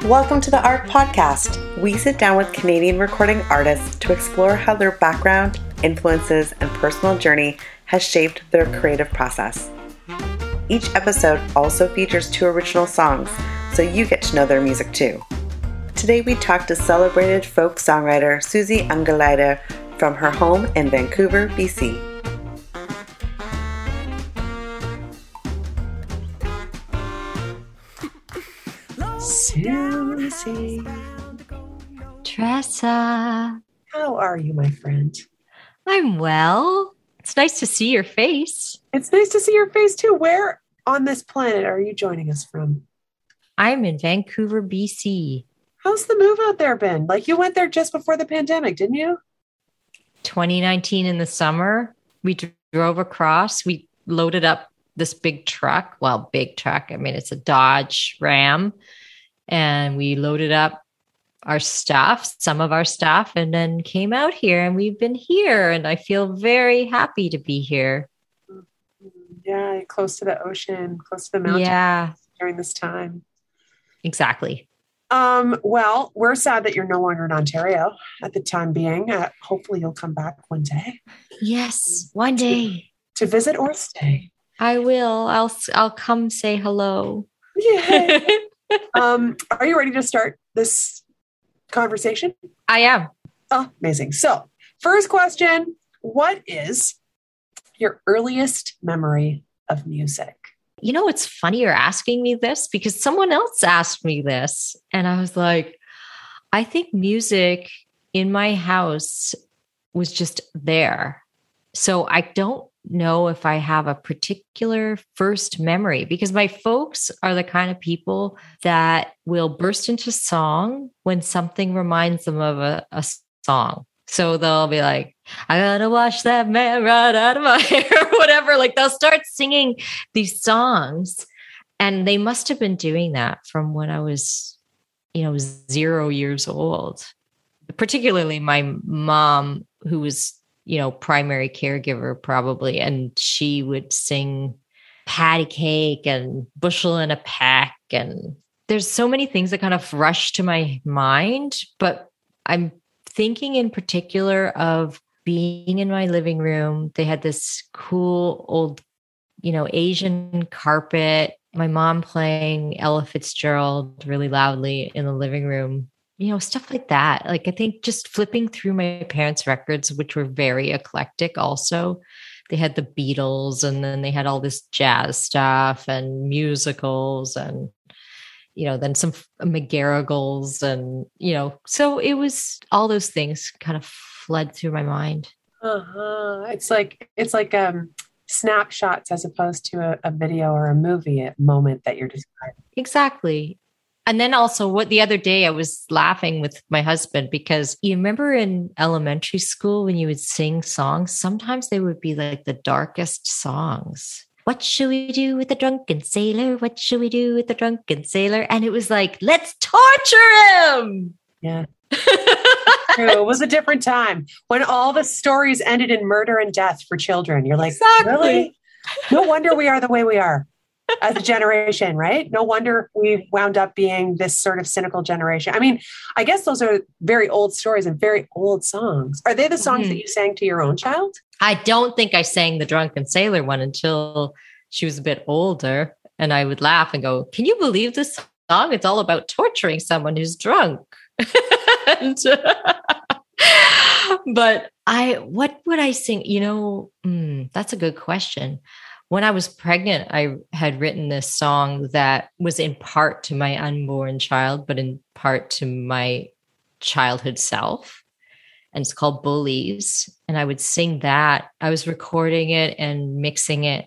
Welcome to the Art Podcast. We sit down with Canadian recording artists to explore how their background, influences, and personal journey has shaped their creative process. Each episode also features two original songs, so you get to know their music too. Today we talk to celebrated folk songwriter Suzie Ungerleider from her home in Vancouver, BC. Suzie. Treasa. How are you, my friend? I'm well. It's nice to see your face. It's nice to see your face too. Where on this planet are you joining us from? I'm in Vancouver, BC. How's the move out there been? Like you went there just before the pandemic, didn't you? 2019 in the summer, we drove across. We loaded up this big truck. Well, big truck. I mean, it's a Dodge Ram. And we loaded up our stuff, some of our stuff, and then came out here. And we've been here. And I feel very happy to be here. Yeah, close to the ocean, close to the mountains Yeah, during this time. exactly. Um, well, we're sad that you're no longer in Ontario at the time being. Uh, hopefully you'll come back one day Yes, one day to visit or stay. I will. I'll I'll come say hello. Yeah. um, are you ready to start this conversation? I am. Oh, amazing. So, first question What is your earliest memory of music? You know, it's funny you're asking me this because someone else asked me this. And I was like, I think music in my house was just there. So I don't know if I have a particular first memory because my folks are the kind of people that will burst into song when something reminds them of a, a song. So they'll be like, I gotta wash that man right out of my hair, or whatever. Like they'll start singing these songs. And they must have been doing that from when I was, you know, zero years old. Particularly my mom, who was, you know, primary caregiver probably, and she would sing patty cake and bushel and a peck. And there's so many things that kind of rush to my mind, but I'm thinking in particular of being in my living room. They had this cool old, you know, Asian carpet. My mom playing Ella Fitzgerald really loudly in the living room. You know, stuff like that. Like I think just flipping through my parents' records, which were very eclectic also. They had the Beatles and then they had all this jazz stuff and musicals and you know, then some McGarrigles and, you know, so it was all those things kind of fled through my mind. Uh-huh. It's like it's like um snapshots as opposed to a, a video or a movie at moment that you're describing. Exactly. And then also what the other day I was laughing with my husband because you remember in elementary school when you would sing songs, sometimes they would be like the darkest songs. What should we do with the drunken sailor? What should we do with the drunken sailor? And it was like, let's torture him. Yeah. It was a different time when all the stories ended in murder and death for children. You're like, Exactly. really? No wonder we are the way we are as a generation, right? No wonder we wound up being this sort of cynical generation. I mean, I guess those are very old stories and very old songs. Are they the songs Mhm. that you sang to your own child? I don't think I sang the drunken sailor one until she was a bit older. And I would laugh and go, Can you believe this song? It's all about torturing someone who's drunk. and, but I, what would I sing? You know, mm, that's a good question. When I was pregnant, I had written this song that was in part to my unborn child, but in part to my childhood self. And it's called Bullies. And I would sing that. I was recording it and mixing it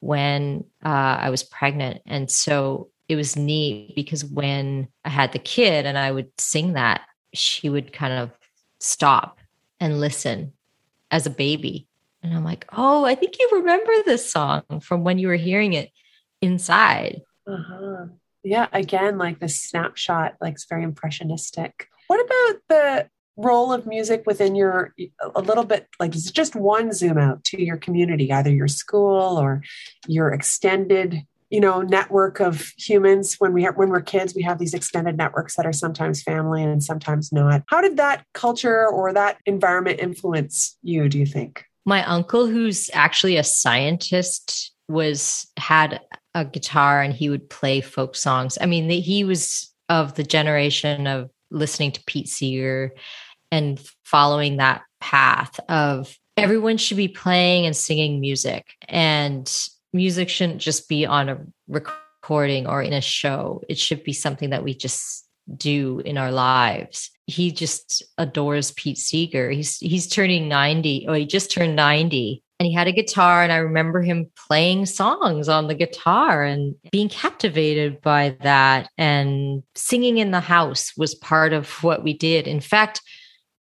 when uh, I was pregnant. And so it was neat because when I had the kid and I would sing that, she would kind of stop and listen as a baby. And I'm like, oh, I think you remember this song from when you were hearing it inside. Uh-huh. Yeah, again, like this snapshot, like it's very impressionistic. What about the role of music within your a little bit like just one zoom out to your community, either your school or your extended you know network of humans when we have when we're kids we have these extended networks that are sometimes family and sometimes not how did that culture or that environment influence you do you think my uncle who's actually a scientist was had a guitar and he would play folk songs. I mean he was of the generation of listening to pete seeger and following that path of everyone should be playing and singing music. And music shouldn't just be on a recording or in a show. It should be something that we just do in our lives. He just adores pete seeger. He's he's turning 90 or he just turned 90 and he had a guitar and i remember him playing songs on the guitar and being captivated by that and singing in the house was part of what we did. In fact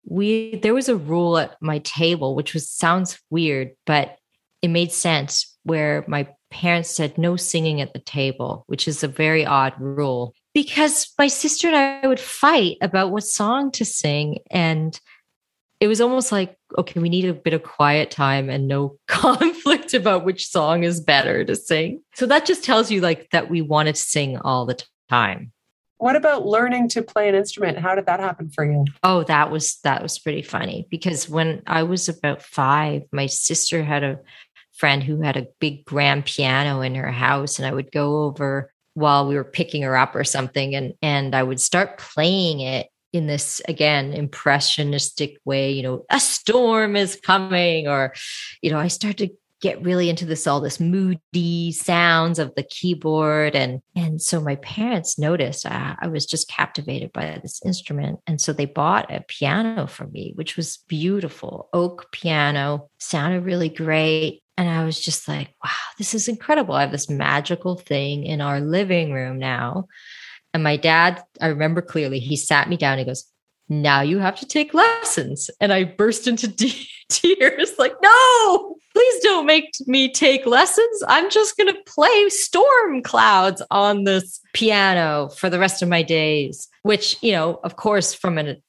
we there was a rule at my table which was sounds weird but it made sense where my parents said no singing at the table which is a very odd rule because my sister and I would fight about what song to sing and it was almost like okay we need a bit of quiet time and no conflict about which song is better to sing so that just tells you like that we wanted to sing all the time what about learning to play an instrument? How did that happen for you? Oh, that was that was pretty funny because when I was about 5, my sister had a friend who had a big grand piano in her house and I would go over while we were picking her up or something and and I would start playing it in this again impressionistic way you know a storm is coming or you know I start to get really into this all this moody sounds of the keyboard and and so my parents noticed I, I, was just captivated by this instrument and so they bought a piano for me which was beautiful oak piano sounded really great and i was just like wow this is incredible. I have this magical thing in our living room now. And my dad i remember clearly he sat me down he goes now you have to take lessons. And i burst into tears like no please don't make me take lessons. I'm just going to play storm clouds on this piano for the rest of my days, which, you know, of course, from an,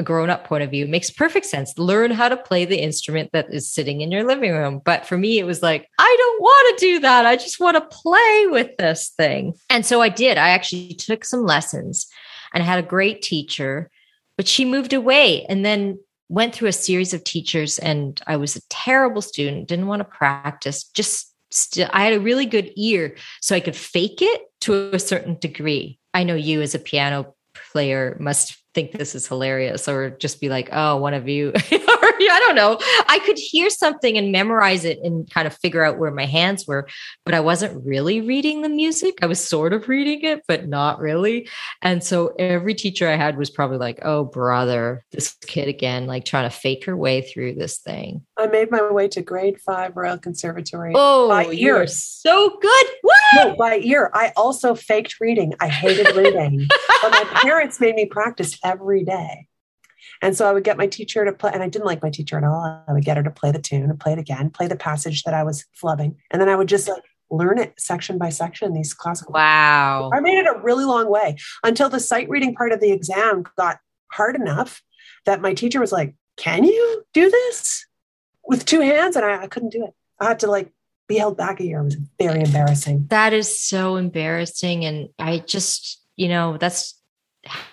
a grown up point of view, makes perfect sense. Learn how to play the instrument that is sitting in your living room. But for me, it was like, I don't want to do that. I just want to play with this thing. And so I did. I actually took some lessons and had a great teacher, but she moved away. And then went through a series of teachers and I was a terrible student, didn't want to practice, just still I had a really good ear so I could fake it to a certain degree. I know you as a piano player must think this is hilarious or just be like, oh, one of you. I don't know. I could hear something and memorize it and kind of figure out where my hands were, but I wasn't really reading the music. I was sort of reading it, but not really. And so every teacher I had was probably like, oh, brother, this kid again, like trying to fake her way through this thing. I made my way to grade five Royal Conservatory. Oh, you're so good. No, by ear. I also faked reading. I hated reading, but my parents made me practice every day. And so I would get my teacher to play, and I didn't like my teacher at all. I would get her to play the tune and play it again, play the passage that I was flubbing. And then I would just like learn it section by section, these classical. Wow. I made it a really long way until the sight reading part of the exam got hard enough that my teacher was like, Can you do this with two hands? And I, I couldn't do it. I had to like be held back a year. Was very embarrassing. That is so embarrassing. And I just, you know, that's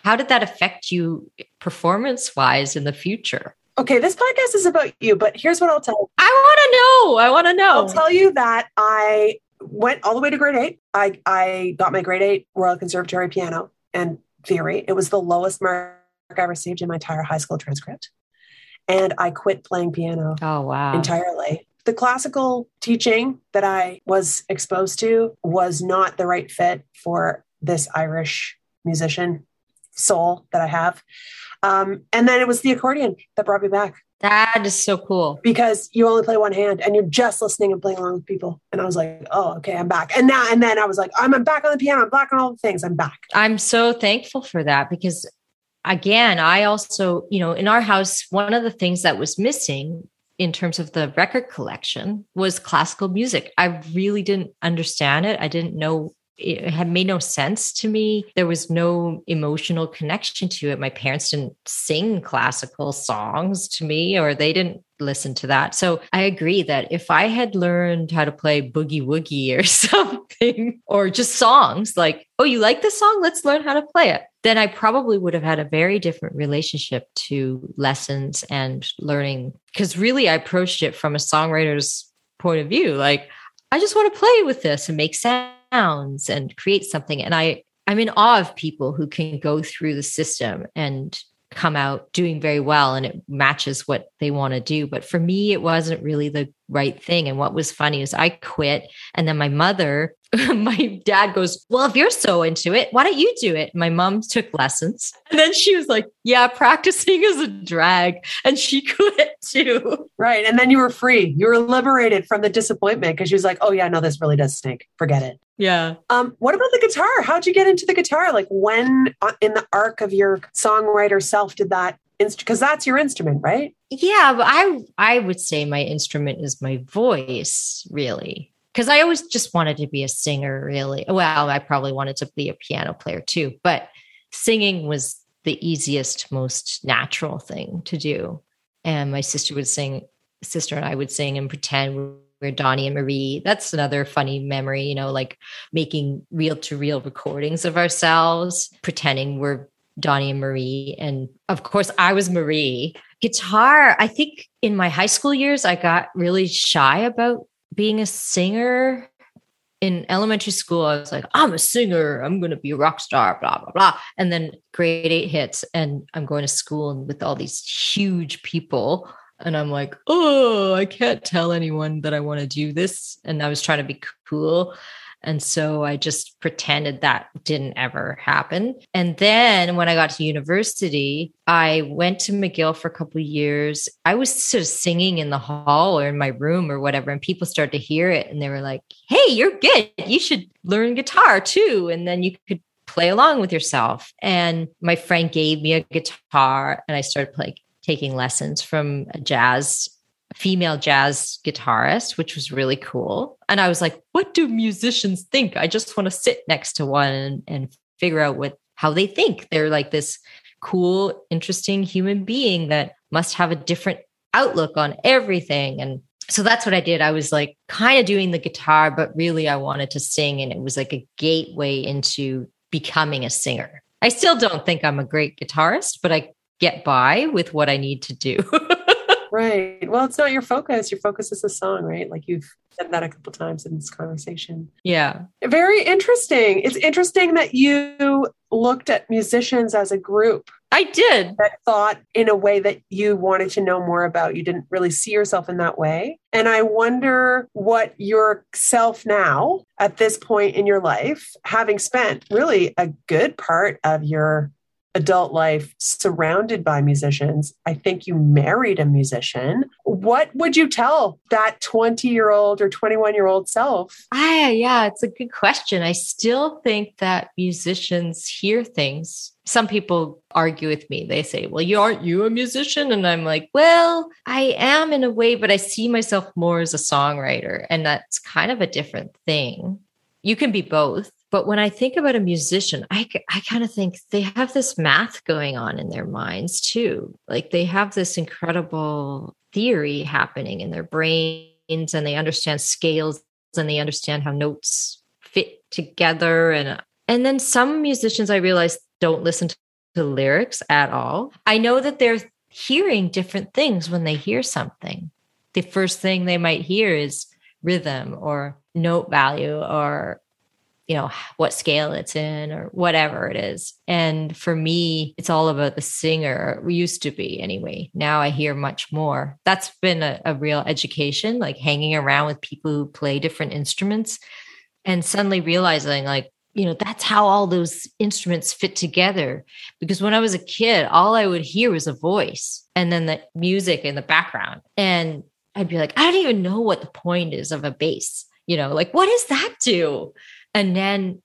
how did that affect you performance wise in the future? Okay, this podcast is about you, but here's what I'll tell you. I want to know. I want to know. I'll tell you that I went all the way to grade eight. I, I got my grade eight Royal Conservatory piano and theory. It was the lowest mark I received in my entire high school transcript. And I quit playing piano. Oh, wow. Entirely. The classical teaching that I was exposed to was not the right fit for this Irish musician soul that I have. Um, and then it was the accordion that brought me back. That is so cool. Because you only play one hand and you're just listening and playing along with people. And I was like, oh, okay, I'm back. And now, and then I was like, I'm, I'm back on the piano. I'm back on all the things. I'm back. I'm so thankful for that because, again, I also, you know, in our house, one of the things that was missing in terms of the record collection was classical music. I really didn't understand it. I didn't know it had made no sense to me. There was no emotional connection to it. My parents didn't sing classical songs to me, or they didn't listen to that. So I agree that if I had learned how to play boogie woogie or something, or just songs like, oh, you like this song? Let's learn how to play it. Then I probably would have had a very different relationship to lessons and learning. Because really, I approached it from a songwriter's point of view. Like, I just want to play with this and make sounds and create something. And I, I'm in awe of people who can go through the system and come out doing very well and it matches what they want to do. But for me, it wasn't really the right thing. And what was funny is I quit. And then my mother my dad goes, Well, if you're so into it, why don't you do it? My mom took lessons. And then she was like, Yeah, practicing is a drag. And she quit too. Right. And then you were free. You were liberated from the disappointment because she was like, Oh, yeah, no, this really does stink. Forget it. Yeah. Um, what about the guitar? How'd you get into the guitar? Like, when uh, in the arc of your songwriter self did that because that's your instrument, right? Yeah, but I I would say my instrument is my voice, really because I always just wanted to be a singer, really. Well, I probably wanted to be a piano player too, but singing was the easiest, most natural thing to do. And my sister would sing, sister and I would sing and pretend we we're Donnie and Marie. That's another funny memory, you know, like making reel to reel recordings of ourselves, pretending we're Donnie and Marie. And of course, I was Marie. Guitar, I think in my high school years, I got really shy about being a singer in elementary school, I was like, I'm a singer. I'm going to be a rock star, blah, blah, blah. And then grade eight hits, and I'm going to school and with all these huge people. And I'm like, oh, I can't tell anyone that I want to do this. And I was trying to be cool. And so I just pretended that didn't ever happen. And then when I got to university, I went to McGill for a couple of years. I was sort of singing in the hall or in my room or whatever, and people started to hear it and they were like, hey, you're good. You should learn guitar too. And then you could play along with yourself. And my friend gave me a guitar and I started like taking lessons from a jazz female jazz guitarist, which was really cool. And I was like, what do musicians think? I just want to sit next to one and, and figure out what how they think. They're like this cool, interesting human being that must have a different outlook on everything. And so that's what I did. I was like kind of doing the guitar, but really I wanted to sing. And it was like a gateway into becoming a singer. I still don't think I'm a great guitarist, but I get by with what I need to do. Right. Well, it's not your focus. Your focus is the song, right? Like you've said that a couple times in this conversation. Yeah. Very interesting. It's interesting that you looked at musicians as a group. I did. That thought in a way that you wanted to know more about. You didn't really see yourself in that way. And I wonder what yourself now at this point in your life, having spent really a good part of your adult life surrounded by musicians. I think you married a musician. What would you tell that 20 year old or 21 year old self? Ah, yeah, it's a good question. I still think that musicians hear things. Some people argue with me. They say, Well, you aren't you a musician? And I'm like, Well, I am in a way, but I see myself more as a songwriter. And that's kind of a different thing. You can be both but when I think about a musician, I, I kind of think they have this math going on in their minds too. Like they have this incredible theory happening in their brains and they understand scales and they understand how notes fit together. And, and then some musicians I realize don't listen to the lyrics at all. I know that they're hearing different things when they hear something. The first thing they might hear is rhythm or note value or you know what scale it's in or whatever it is. And for me it's all about the singer. We used to be anyway. Now i hear much more. That's been a, a real education like hanging around with people who play different instruments and suddenly realizing like you know that's how all those instruments fit together. Because when i was a kid all i would hear was a voice and then the music in the background. And i'd be like i don't even know what the point is of a bass you know like what does that do and then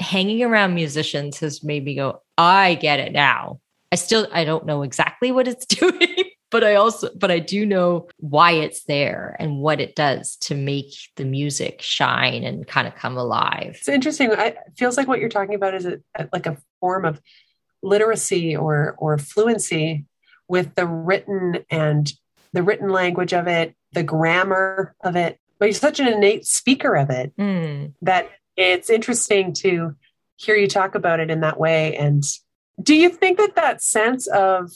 hanging around musicians has made me go, I get it now. I still I don't know exactly what it's doing, but I also, but I do know why it's there and what it does to make the music shine and kind of come alive. It's interesting. It feels like what you're talking about is a, like a form of literacy or or fluency with the written and the written language of it, the grammar of it. But you're such an innate speaker of it mm. that it's interesting to hear you talk about it in that way. And do you think that that sense of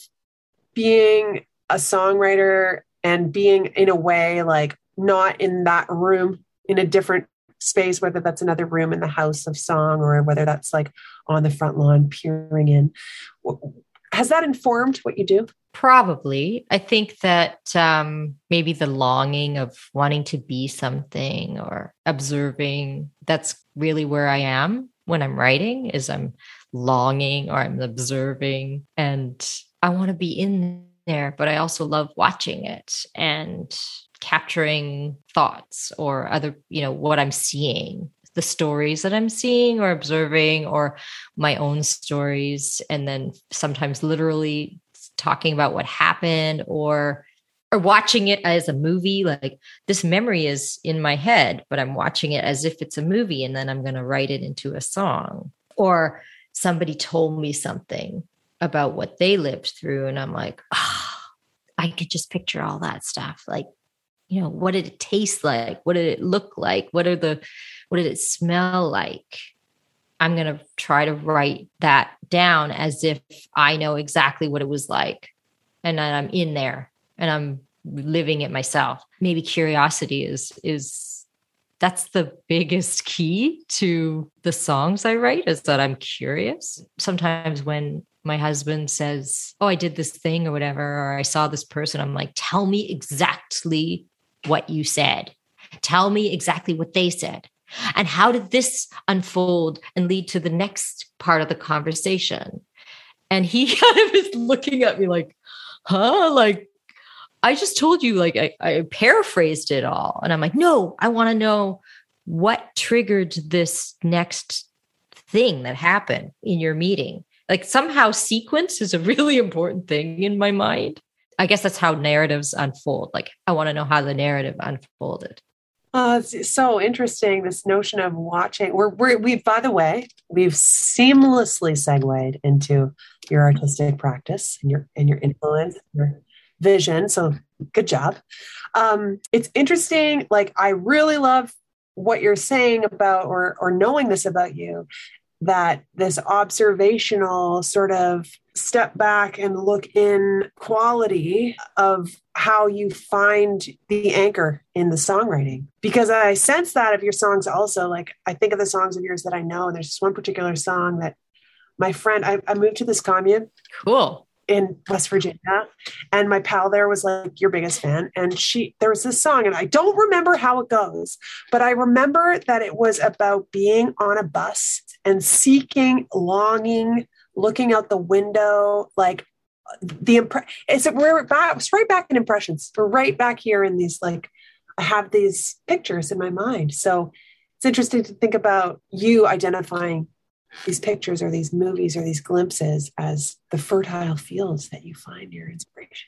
being a songwriter and being in a way like not in that room in a different space, whether that's another room in the house of song or whether that's like on the front lawn peering in. Has that informed what you do? Probably. I think that um, maybe the longing of wanting to be something or observing, that's really where I am when I'm writing is I'm longing or I'm observing and I want to be in there, but I also love watching it and capturing thoughts or other, you know, what I'm seeing, the stories that I'm seeing or observing, or my own stories. And then sometimes literally talking about what happened or or watching it as a movie like this memory is in my head but i'm watching it as if it's a movie and then i'm going to write it into a song or somebody told me something about what they lived through and i'm like oh, i could just picture all that stuff like you know what did it taste like? What did it look like? What are the what did it smell like? I'm going to try to write that down as if i know exactly what it was like and then i'm in there and i'm living it myself. Maybe curiosity is is that's the biggest key to the songs i write is that i'm curious. Sometimes when my husband says oh i did this thing or whatever or i saw this person i'm like tell me exactly what you said. Tell me exactly what they said. And how did this unfold and lead to the next part of the conversation? And he kind of is looking at me like, huh? Like, I just told you, like, I, I paraphrased it all. And I'm like, no, I want to know what triggered this next thing that happened in your meeting. Like, somehow sequence is a really important thing in my mind. I guess that's how narratives unfold. Like, I want to know how the narrative unfolded. Uh, it's so interesting. This notion of watching. We're, we're we've by the way, we've seamlessly segued into your artistic practice and your and your influence, your vision. So good job. Um, it's interesting. Like I really love what you're saying about or or knowing this about you that this observational sort of step back and look in quality of how you find the anchor in the songwriting because i sense that of your songs also like i think of the songs of yours that i know and there's this one particular song that my friend i, I moved to this commune cool in West Virginia. And my pal there was like your biggest fan. And she, there was this song, and I don't remember how it goes, but I remember that it was about being on a bus and seeking, longing, looking out the window, like the impre- it's we're back, it's right back in impressions. We're right back here in these like I have these pictures in my mind. So it's interesting to think about you identifying these pictures or these movies or these glimpses as the fertile fields that you find your inspiration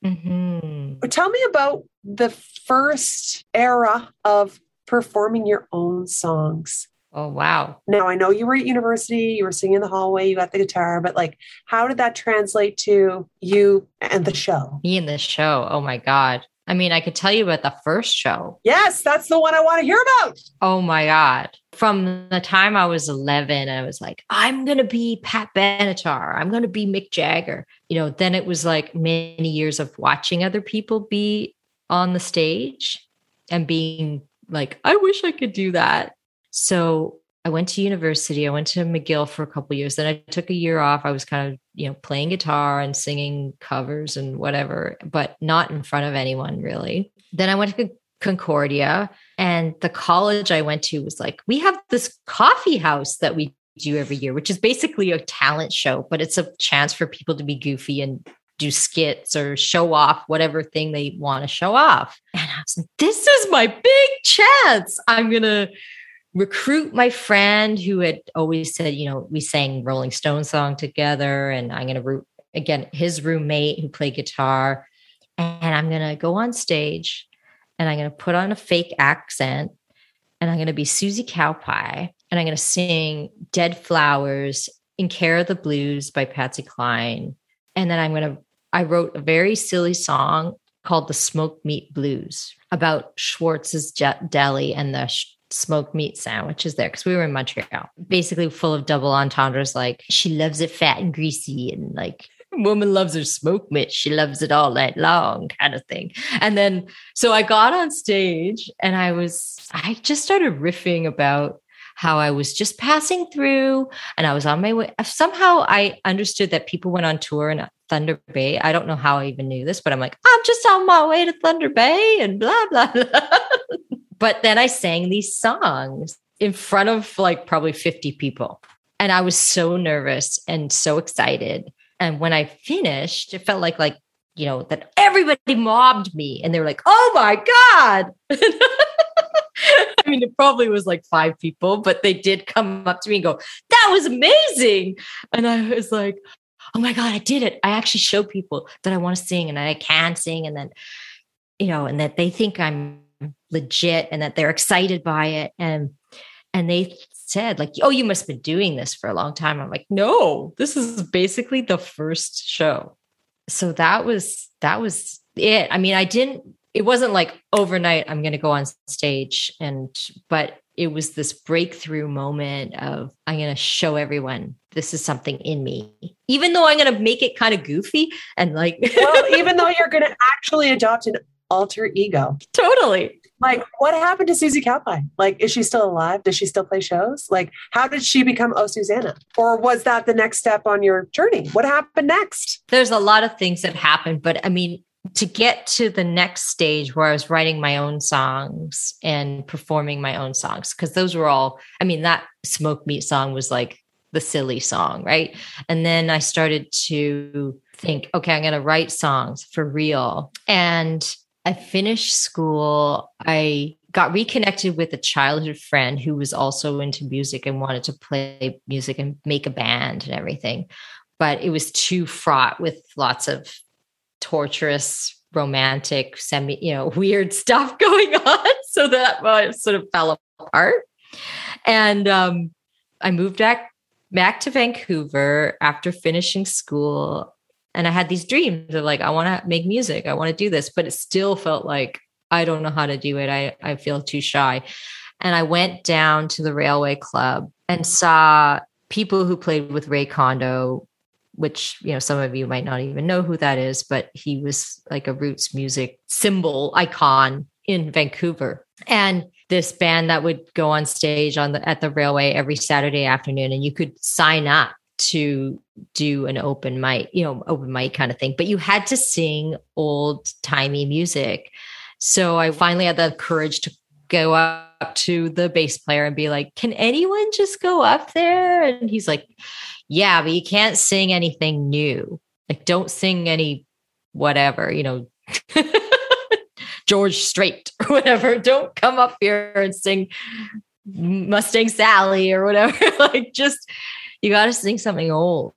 from. Mm-hmm. Tell me about the first era of performing your own songs. Oh, wow. Now, I know you were at university, you were singing in the hallway, you got the guitar, but like, how did that translate to you and the show? Me and the show. Oh, my God. I mean, I could tell you about the first show. Yes, that's the one I want to hear about. Oh my God. From the time I was 11, I was like, I'm going to be Pat Benatar. I'm going to be Mick Jagger. You know, then it was like many years of watching other people be on the stage and being like, I wish I could do that. So I went to university. I went to McGill for a couple years. Then I took a year off. I was kind of, you know, playing guitar and singing covers and whatever, but not in front of anyone really. Then I went to Concordia and the college I went to was like, we have this coffee house that we do every year, which is basically a talent show, but it's a chance for people to be goofy and do skits or show off whatever thing they want to show off. And I was like, this is my big chance. I'm going to recruit my friend who had always said, you know, we sang Rolling Stone song together, and I'm going to root again his roommate who played guitar. and I'm going to go on stage and I'm going to put on a fake accent and I'm going to be Susie Cowpie and I'm going to sing Dead Flowers in Care of the Blues by Patsy Cline. And then I'm going to, I wrote a very silly song called The Smoke Meat Blues about Schwartz's Jet Deli and the smoked meat sandwiches there because we were in Montreal, basically full of double entendres like she loves it fat and greasy and like woman loves her smoked meat. She loves it all night long, kind of thing. And then, so I got on stage and I was, I just started riffing about how I was just passing through and I was on my way. Somehow I understood that people went on tour in Thunder Bay. I don't know how I even knew this, but I'm like, I'm just on my way to Thunder Bay and blah, blah, blah. But then I sang these songs in front of like probably 50 people. And I was so nervous and so excited. And when I finished, it felt like like you know that everybody mobbed me and they were like, "Oh my god." I mean, it probably was like five people, but they did come up to me and go, That was amazing. And I was like, Oh my God, I did it. I actually show people that I want to sing and I can sing. And then, you know, and that they think I'm legit and that they're excited by it. And, and they said, like, oh, you must have been doing this for a long time. I'm like, no, this is basically the first show. So that was, that was it. I mean, I didn't it wasn't like overnight i'm going to go on stage and but it was this breakthrough moment of i'm going to show everyone this is something in me even though i'm going to make it kind of goofy and like well even though you're going to actually adopt an alter ego. Totally. Like what happened to susie cowpie like is she still alive? Does she still play shows? Like how did she become oh susanna? Or was that the next step on your journey? What happened next? There's a lot of things that happened but i mean to get to the next stage where I was writing my own songs and performing my own songs, because those were all, I mean, that Smoke Meat song was like the silly song, right? And then I started to think, okay, I'm going to write songs for real. And I finished school. I got reconnected with a childhood friend who was also into music and wanted to play music and make a band and everything. But it was too fraught with lots of torturous romantic semi you know weird stuff going on so that well, sort of fell apart and um, i moved back back to vancouver after finishing school and i had these dreams of like i want to make music i want to do this but it still felt like i don't know how to do it. I i feel too shy. And i went down to the railway club and saw people who played with ray condo which you know some of you might not even know who that is but he was like a roots music symbol icon in Vancouver. And this band that would go on stage on the at the railway every Saturday afternoon and you could sign up to do an open mic you know open mic kind of thing but you had to sing old timey music so I finally had the courage to go up to the bass player and be like can anyone just go up there and he's like yeah, but you can't sing anything new. Like, don't sing any whatever, you know, George Strait or whatever. Don't come up here and sing Mustang Sally or whatever. like, just, you got to sing something old.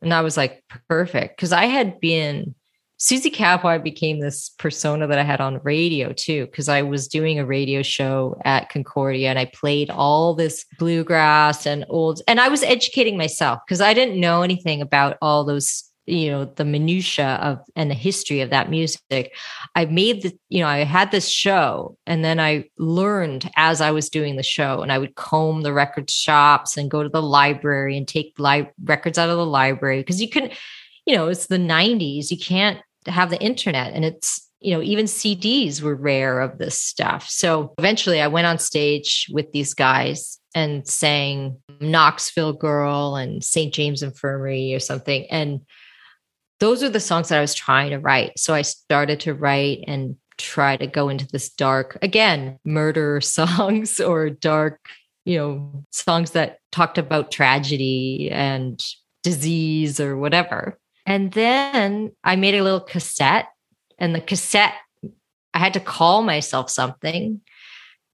And I was like, perfect. Cause I had been Susie Cowpie became this persona that I had on radio too, because I was doing a radio show at Concordia and I played all this bluegrass and old, and I was educating myself because I didn't know anything about all those, you know, the minutia of and the history of that music. I made the, you know, I had this show and then I learned as I was doing the show and I would comb the record shops and go to the library and take li- records out of the library because you can you know, it's the 90s. You can't have the internet and it's you know even cds were rare of this stuff so eventually i went on stage with these guys and sang knoxville girl and st james infirmary or something and those are the songs that i was trying to write so i started to write and try to go into this dark again murder songs or dark you know songs that talked about tragedy and disease or whatever and then I made a little cassette, and the cassette, I had to call myself something.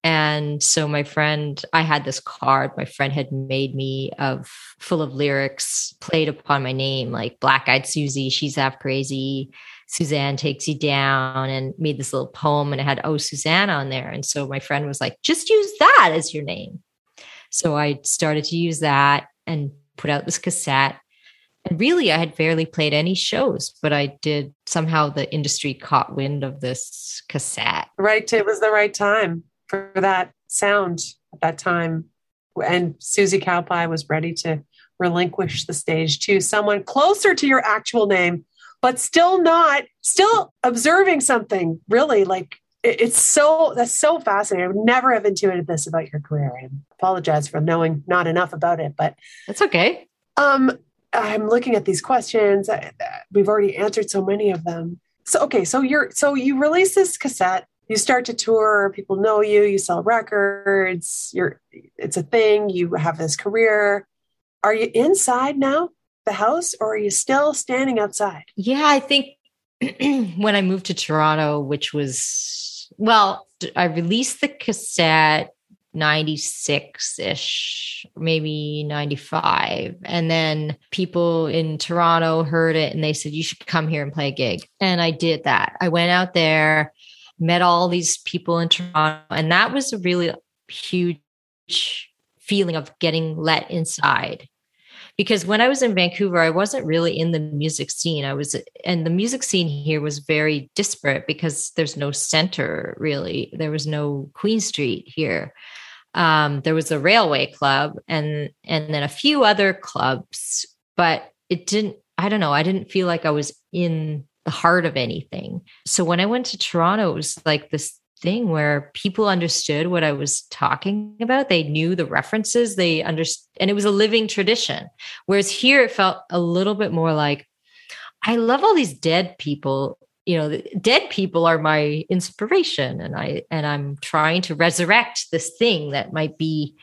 And so my friend, I had this card my friend had made me of full of lyrics played upon my name, like Black Eyed Susie, She's Half Crazy, Suzanne takes you down and made this little poem and it had oh Suzanne on there. And so my friend was like, just use that as your name. So I started to use that and put out this cassette. And really, I had barely played any shows, but I did somehow the industry caught wind of this cassette. Right. It was the right time for that sound at that time. And Susie Cowpie was ready to relinquish the stage to someone closer to your actual name, but still not, still observing something really like it's so that's so fascinating. I would never have intuited this about your career. I apologize for knowing not enough about it, but that's okay. Um, I'm looking at these questions. we've already answered so many of them. So okay, so you're so you release this cassette, you start to tour, people know you, you sell records, you're it's a thing, you have this career. Are you inside now, the house, or are you still standing outside? Yeah, I think when I moved to Toronto, which was well, I released the cassette 96 ish, maybe 95. And then people in Toronto heard it and they said, You should come here and play a gig. And I did that. I went out there, met all these people in Toronto, and that was a really huge feeling of getting let inside because when I was in Vancouver, I wasn't really in the music scene. I was, and the music scene here was very disparate because there's no center really. There was no Queen Street here. Um, there was a railway club and and then a few other clubs, but it didn't. I don't know. I didn't feel like I was in the heart of anything. So when I went to Toronto, it was like this thing where people understood what I was talking about. They knew the references. They understood, and it was a living tradition. Whereas here, it felt a little bit more like, I love all these dead people you know dead people are my inspiration and i and i'm trying to resurrect this thing that might be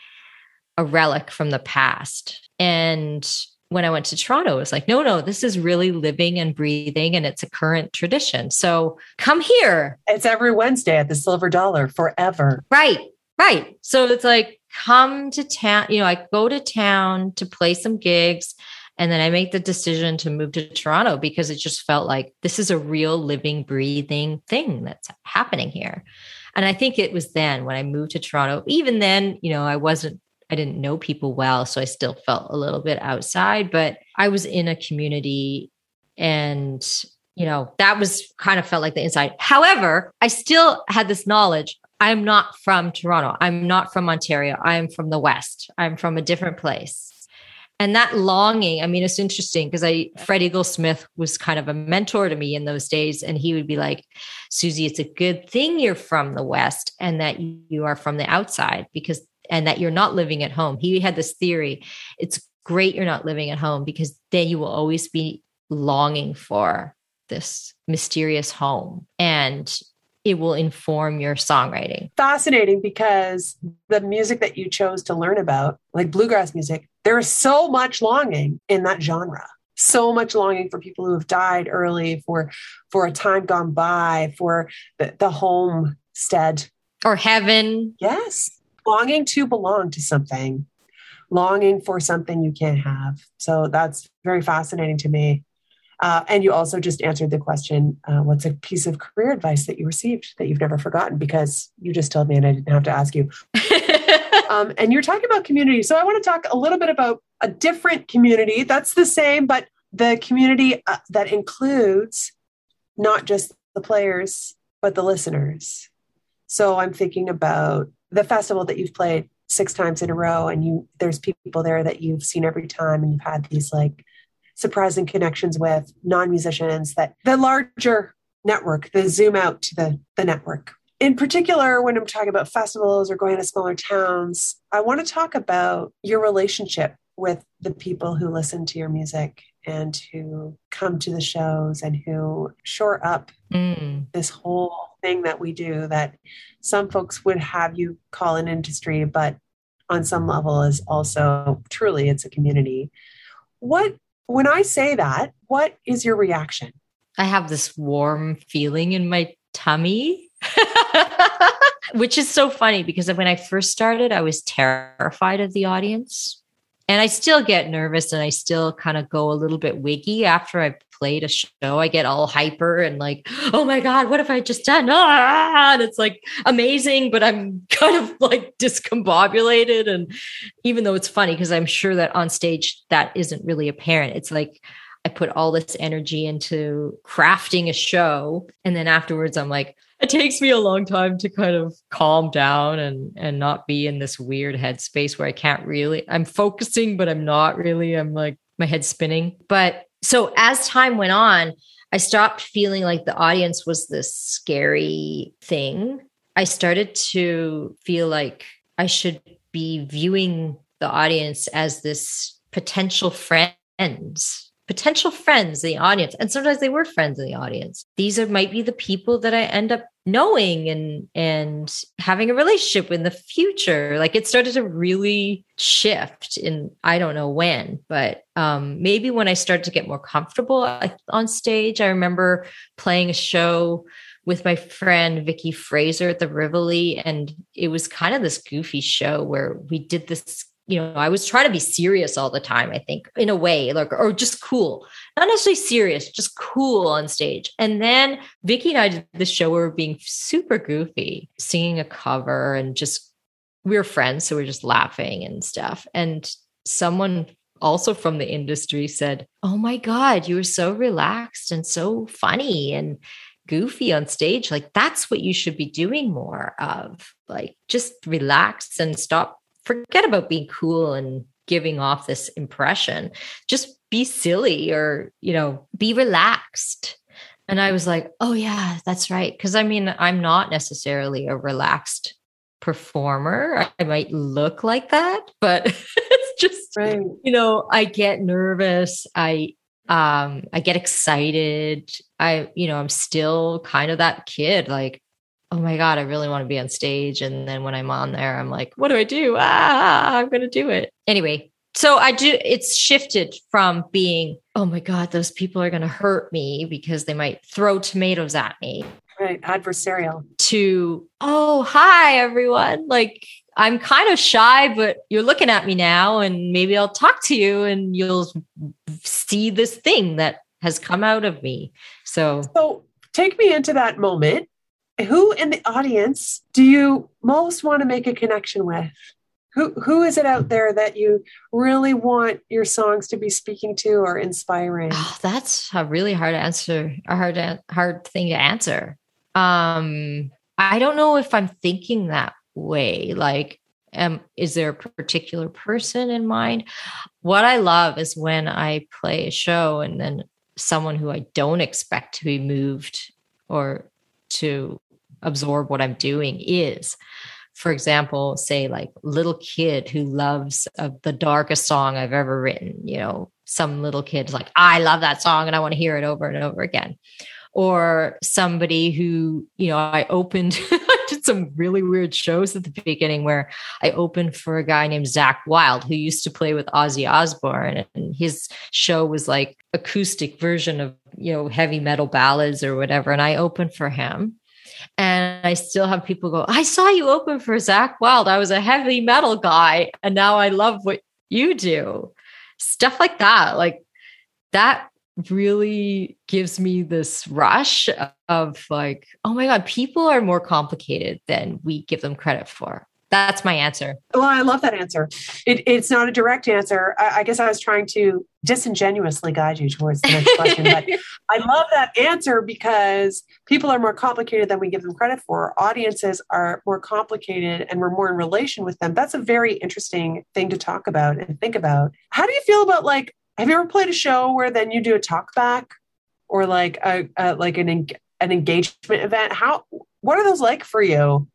a relic from the past and when i went to toronto it was like no no this is really living and breathing and it's a current tradition. So come here. It's every wednesday at the silver dollar forever. Right right. So it's like come to town you know i go to town to play some gigs and then I make the decision to move to Toronto because it just felt like this is a real living, breathing thing that's happening here. And I think it was then when I moved to Toronto, even then, you know, I wasn't, I didn't know people well. So I still felt a little bit outside, but I was in a community and, you know, that was kind of felt like the inside. However, I still had this knowledge I'm not from Toronto. I'm not from Ontario. I'm from the West. I'm from a different place and that longing i mean it's interesting because i fred eaglesmith was kind of a mentor to me in those days and he would be like susie it's a good thing you're from the west and that you are from the outside because and that you're not living at home he had this theory it's great you're not living at home because then you will always be longing for this mysterious home and it will inform your songwriting. Fascinating because the music that you chose to learn about, like bluegrass music, there is so much longing in that genre. So much longing for people who have died early, for for a time gone by, for the, the homestead. Or heaven. Yes. Longing to belong to something, longing for something you can't have. So that's very fascinating to me. Uh, and you also just answered the question uh, what's a piece of career advice that you received that you've never forgotten? Because you just told me and I didn't have to ask you. um, and you're talking about community. So I want to talk a little bit about a different community that's the same, but the community uh, that includes not just the players, but the listeners. So I'm thinking about the festival that you've played six times in a row and you there's people there that you've seen every time and you've had these like surprising connections with non-musicians that the larger network, the zoom out to the, the network. In particular, when I'm talking about festivals or going to smaller towns, I want to talk about your relationship with the people who listen to your music and who come to the shows and who shore up mm. this whole thing that we do that some folks would have you call an industry, but on some level is also truly it's a community. What when I say that, what is your reaction? I have this warm feeling in my tummy, which is so funny because when I first started, I was terrified of the audience. And I still get nervous and I still kind of go a little bit wiggy after I've played a show. I get all hyper and like, oh my God, what have I just done? Ah! And it's like amazing, but I'm kind of like discombobulated. And even though it's funny, because I'm sure that on stage that isn't really apparent, it's like, I put all this energy into crafting a show. And then afterwards, I'm like, it takes me a long time to kind of calm down and and not be in this weird headspace where I can't really I'm focusing but I'm not really I'm like my head spinning. But so as time went on I stopped feeling like the audience was this scary thing. I started to feel like I should be viewing the audience as this potential friends potential friends in the audience. And sometimes they were friends in the audience. These are might be the people that i end up knowing and and having a relationship with in the future. Like it started to really shift in i don't know when but um maybe when i started to get more comfortable on stage. I remember playing a show with my friend Vicky Fraser at the Rivoli. And it was kind of this goofy show where we did this you know, I was trying to be serious all the time, I think, in a way, like, or just cool, not necessarily serious, just cool on stage. And then Vicky and I did the show where we were being super goofy, singing a cover and just, we were friends. So we are just laughing and stuff. And someone also from the industry said, Oh my God, you were so relaxed and so funny and goofy on stage. Like, that's what you should be doing more of. Like, just relax and stop forget about being cool and giving off this impression. Just be silly or, you know, be relaxed. And I was like, oh, yeah, that's right. Cause I mean, I'm not necessarily a relaxed performer. I might look like that, but it's just, right. you know, I get nervous. I, um, I get excited. I, you know, I'm still kind of that kid. Like, oh my god i really want to be on stage. And then when i'm on there i'm like what do i do? Ah i'm going to do it. Anyway so i do it's shifted from being oh my god those people are going to hurt me because they might throw tomatoes at me. Right adversarial. To oh hi everyone. Like i'm kind of shy but you're looking at me now and maybe i'll talk to you and you'll see this thing that has come out of me. So so take me into that moment who in the audience do you most want to make a connection with? Who who is it out there that you really want your songs to be speaking to or inspiring? Oh, that's a really hard answer, a hard hard thing to answer. Um, I don't know if I'm thinking that way. Like, um, is there a particular person in mind? What I love is when I play a show and then someone who I don't expect to be moved or to absorb what I'm doing is. For example, say like little kid who loves uh, the darkest song I've ever written, you know, some little kid's like, I love that song and I want to hear it over and over again. Or somebody who, you know, I opened, did some really weird shows at the beginning where I opened for a guy named Zakk Wylde, who used to play with Ozzy Osbourne. And his show was like acoustic version of, you know, heavy metal ballads or whatever. And I opened for him and I still have people go, I saw you open for Zakk Wylde. I was a heavy metal guy. And now I love what you do. Stuff like that. Like that really gives me this rush of like, oh my God, people are more complicated than we give them credit for. That's my answer. Well, I love that answer. It, it's not a direct answer. I, I, guess I was trying to disingenuously guide you towards the next question, but I love that answer because people are more complicated than we give them credit for. Audiences are more complicated and we're more in relation with them. That's a very interesting thing to talk about and think about. How do you feel about like, have you ever played a show where then you do a talk back or like a, a like an, an engagement event? How, what are those like for you?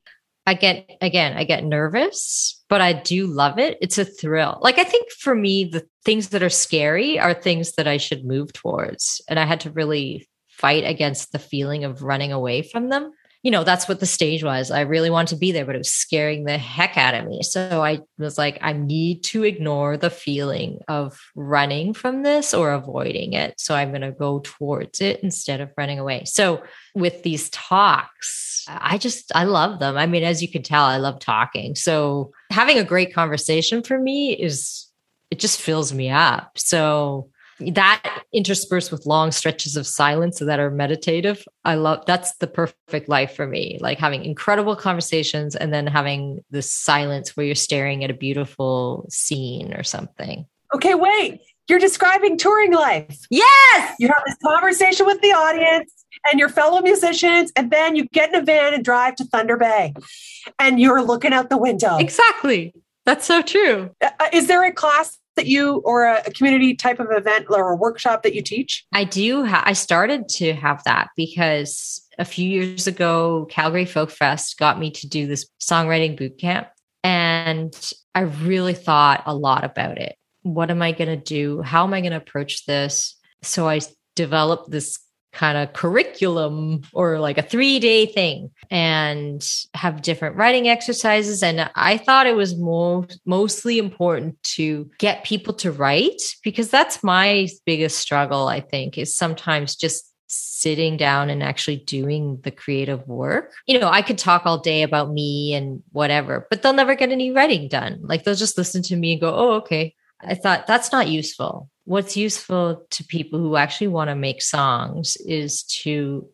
I get again, I get nervous, but I do love it. It's a thrill. Like I think for me, the things that are scary are things that I should move towards. And I had to really fight against the feeling of running away from them you know, that's what the stage was. I really wanted to be there, but it was scaring the heck out of me. So I was like, I need to ignore the feeling of running from this or avoiding it. So I'm going to go towards it instead of running away. So with these talks, I just, I love them. I mean, as you can tell, I love talking. So having a great conversation for me is it just fills me up. So that interspersed with long stretches of silence that are meditative i love that's the perfect life for me. Like having incredible conversations and then having this silence where you're staring at a beautiful scene or something. Okay wait you're describing touring life. Yes! You have this conversation with the audience and your fellow musicians and then you get in a van and drive to thunder bay and you're looking out the window. Exactly. That's so true. Uh, is there a class that you or a, community type of event or a workshop that you teach? I do. Ha- I started to have that because a few years ago, Calgary Folk Fest got me to do this songwriting boot camp. And I really thought a lot about it. What am I going to do? How am I going to approach this? So I developed this kind of curriculum or like a three day thing and have different writing exercises. And I thought it was more, mostly important to get people to write because that's my biggest struggle, I think, is sometimes just sitting down and actually doing the creative work. You know, I could talk all day about me and whatever, but they'll never get any writing done. Like they'll just listen to me and go, oh, okay. I thought that's not useful what's useful to people who actually want to make songs is to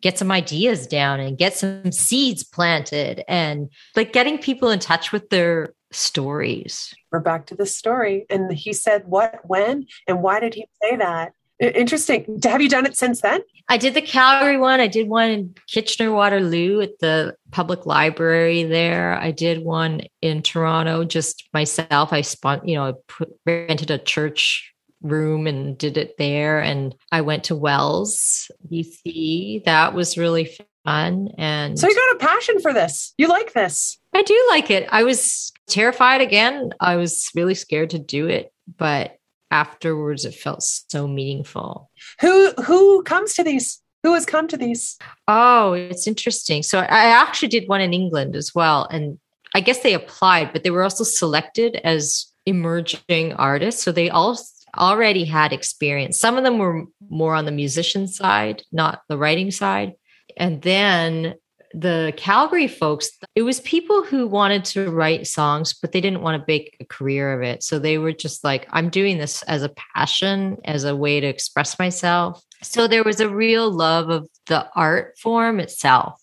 get some ideas down and get some seeds planted and like getting people in touch with their stories. We're back to the story. And he said what, when, and why did he say that? Interesting. Have you done it since then? I did the Calgary one. I did one in Kitchener Waterloo at the public library there. I did one in Toronto just myself. I spun, you know, I put, rented a church room and did it there. And I went to Wells, BC. That was really fun. And so you got a passion for this. You like this. I do like it. I was terrified again. I was really scared to do it, but afterwards it felt so meaningful. Who who comes to these? Who has come to these? Oh, it's interesting. So I actually did one in England as well. And I guess they applied, but they were also selected as emerging artists. So they all already had experience. Some of them were more on the musician side, not the writing side. And then the Calgary folks, it was people who wanted to write songs, but they didn't want to make a career of it. So they were just like, I'm doing this as a passion, as a way to express myself. So there was a real love of the art form itself.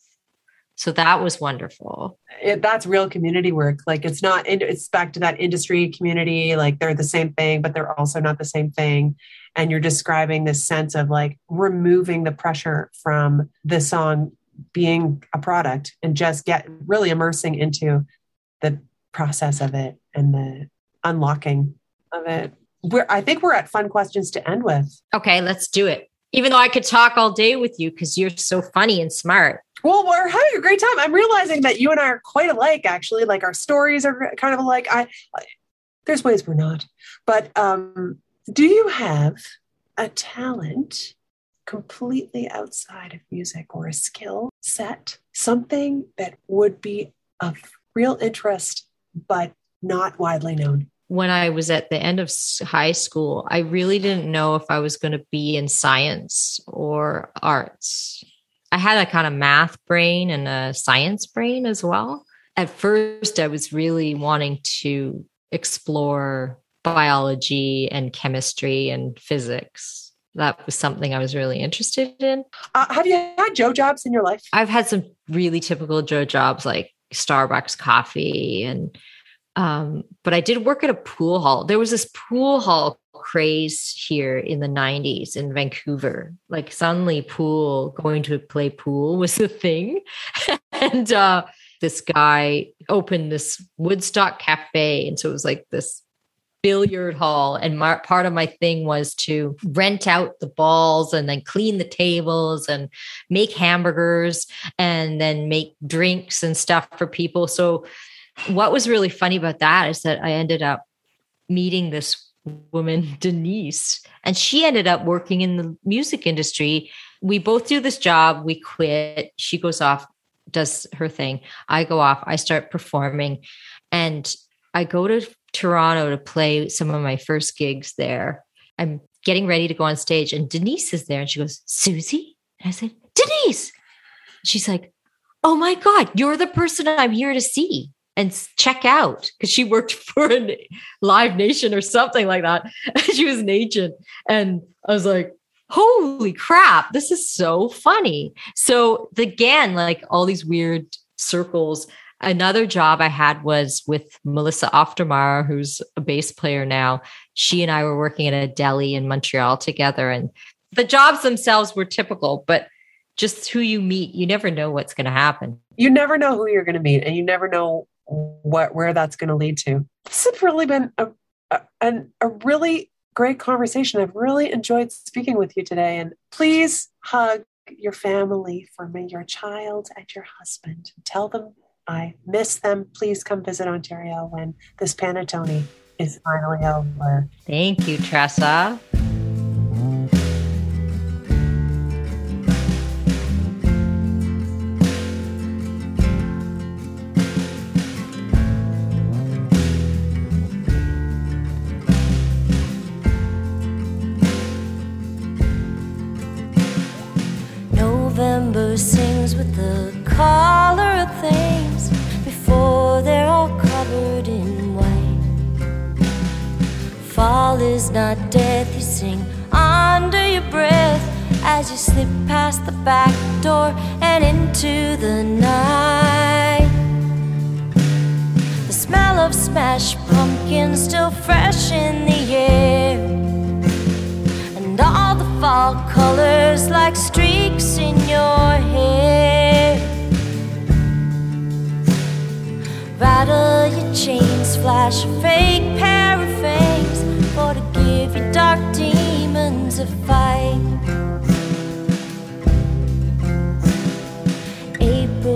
So that was wonderful. It, that's real community work. Like it's not, it's back to that industry community. Like they're the same thing, but they're also not the same thing. And you're describing this sense of like removing the pressure from the song being a product and just get really immersing into the process of it and the unlocking of it. We're, I think we're at fun questions to end with. Okay, let's do it. Even though I could talk all day with you because you're so funny and smart. Well, we're having a great time. I'm realizing that you and I are quite alike, actually. Like our stories are kind of alike. I, I there's ways we're not, but um, do you have a talent completely outside of music or a skill set, something that would be of real interest but not widely known? When I was at the end of high school, I really didn't know if I was going to be in science or arts. I had a kind of math brain and a science brain as well. At first, I was really wanting to explore biology and chemistry and physics. That was something I was really interested in. Uh, have you had Joe jobs in your life? I've had some really typical Joe jobs like Starbucks coffee and um, but I did work at a pool hall. There was this pool hall craze here in the 90s in Vancouver. Like suddenly pool, going to play pool was a thing. and uh, this guy opened this Woodstock cafe. And so it was like this billiard hall. And my, part of my thing was to rent out the balls and then clean the tables and make hamburgers and then make drinks and stuff for people. So what was really funny about that is that I ended up meeting this woman, Denise, and she ended up working in the music industry. We both do this job, we quit. She goes off, does her thing. I go off, I start performing, and I go to Toronto to play some of my first gigs there. I'm getting ready to go on stage, and Denise is there, and she goes, Suzie? And I said, Denise. She's like, Oh my God, you're the person I'm here to see. And check out because she worked for a live nation or something like that. She was an agent. And i was like holy crap this is so funny. So again like all these weird circles. Another job i had was with Melissa Auf der Maur who's a bass player now. She and i were working at a deli in montreal together and the jobs themselves were typical but just who you meet you never know what's going to happen. You never know who you're going to meet and you never know what where that's going to lead to. This has really been a, a, a really great conversation. I've really enjoyed speaking with you today. And please hug your family for me, your child and your husband. Tell them I miss them. Please come visit Ontario when this panettone is finally over. Thank you, Treasa. Not death, you sing under your breath as you slip past the back door and into the night. The smell of smashed pumpkins still fresh in the air and all the fall colors like streaks in your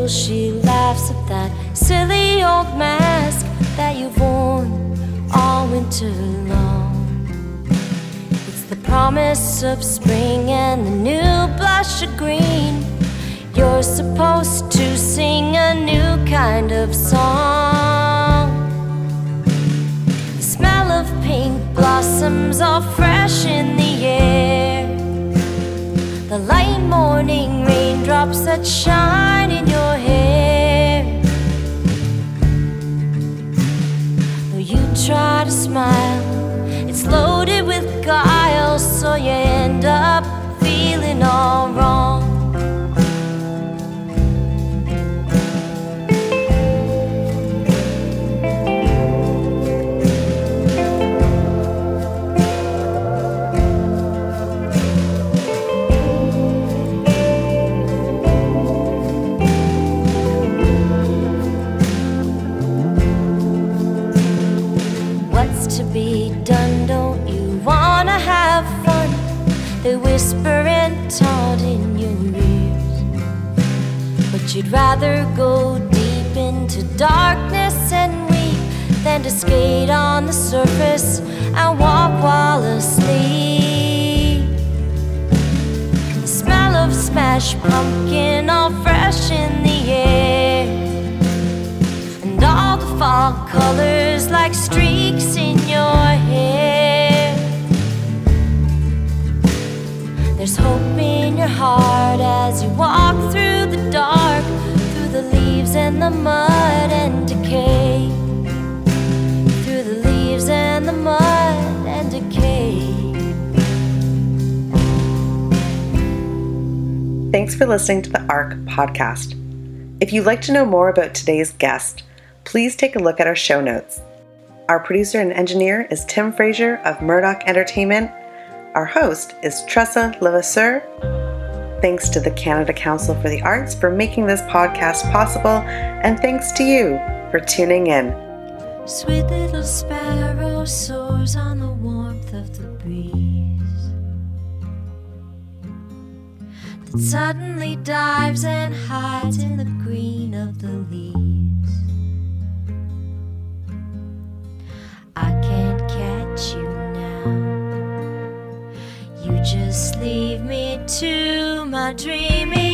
she laughs at that silly old mask that you've worn all winter long It's the promise of spring and the new blush of green. You're supposed to sing a new kind of song. The smell of pink blossoms all fresh in the air. The light morning raindrops that shine in your hair. Though you try to smile, it's loaded with guile, so you end up feeling all wrong. Taunt in your ears. But you'd rather go deep into darkness and weep than to skate on the surface and walk while asleep. The smell of smashed pumpkin all fresh in the air. And all the fall colors like streaks in your hair. There's hope in your heart as you walk through the dark, through the leaves and the mud and decay. Through the leaves and the mud and decay. Thanks for listening to the ARC podcast. If you'd like to know more about today's guest, please take a look at our show notes. Our producer and engineer is Tim Fraser of Murdoch Entertainment our host is Treasa Levasseur. Thanks to the Canada Council for the Arts for making this podcast possible, and thanks to you for tuning in. Sweet little sparrow soars on the warmth of the breeze that suddenly dives and hides in the green of the leaves. I can't catch you just leave me to my dreaming.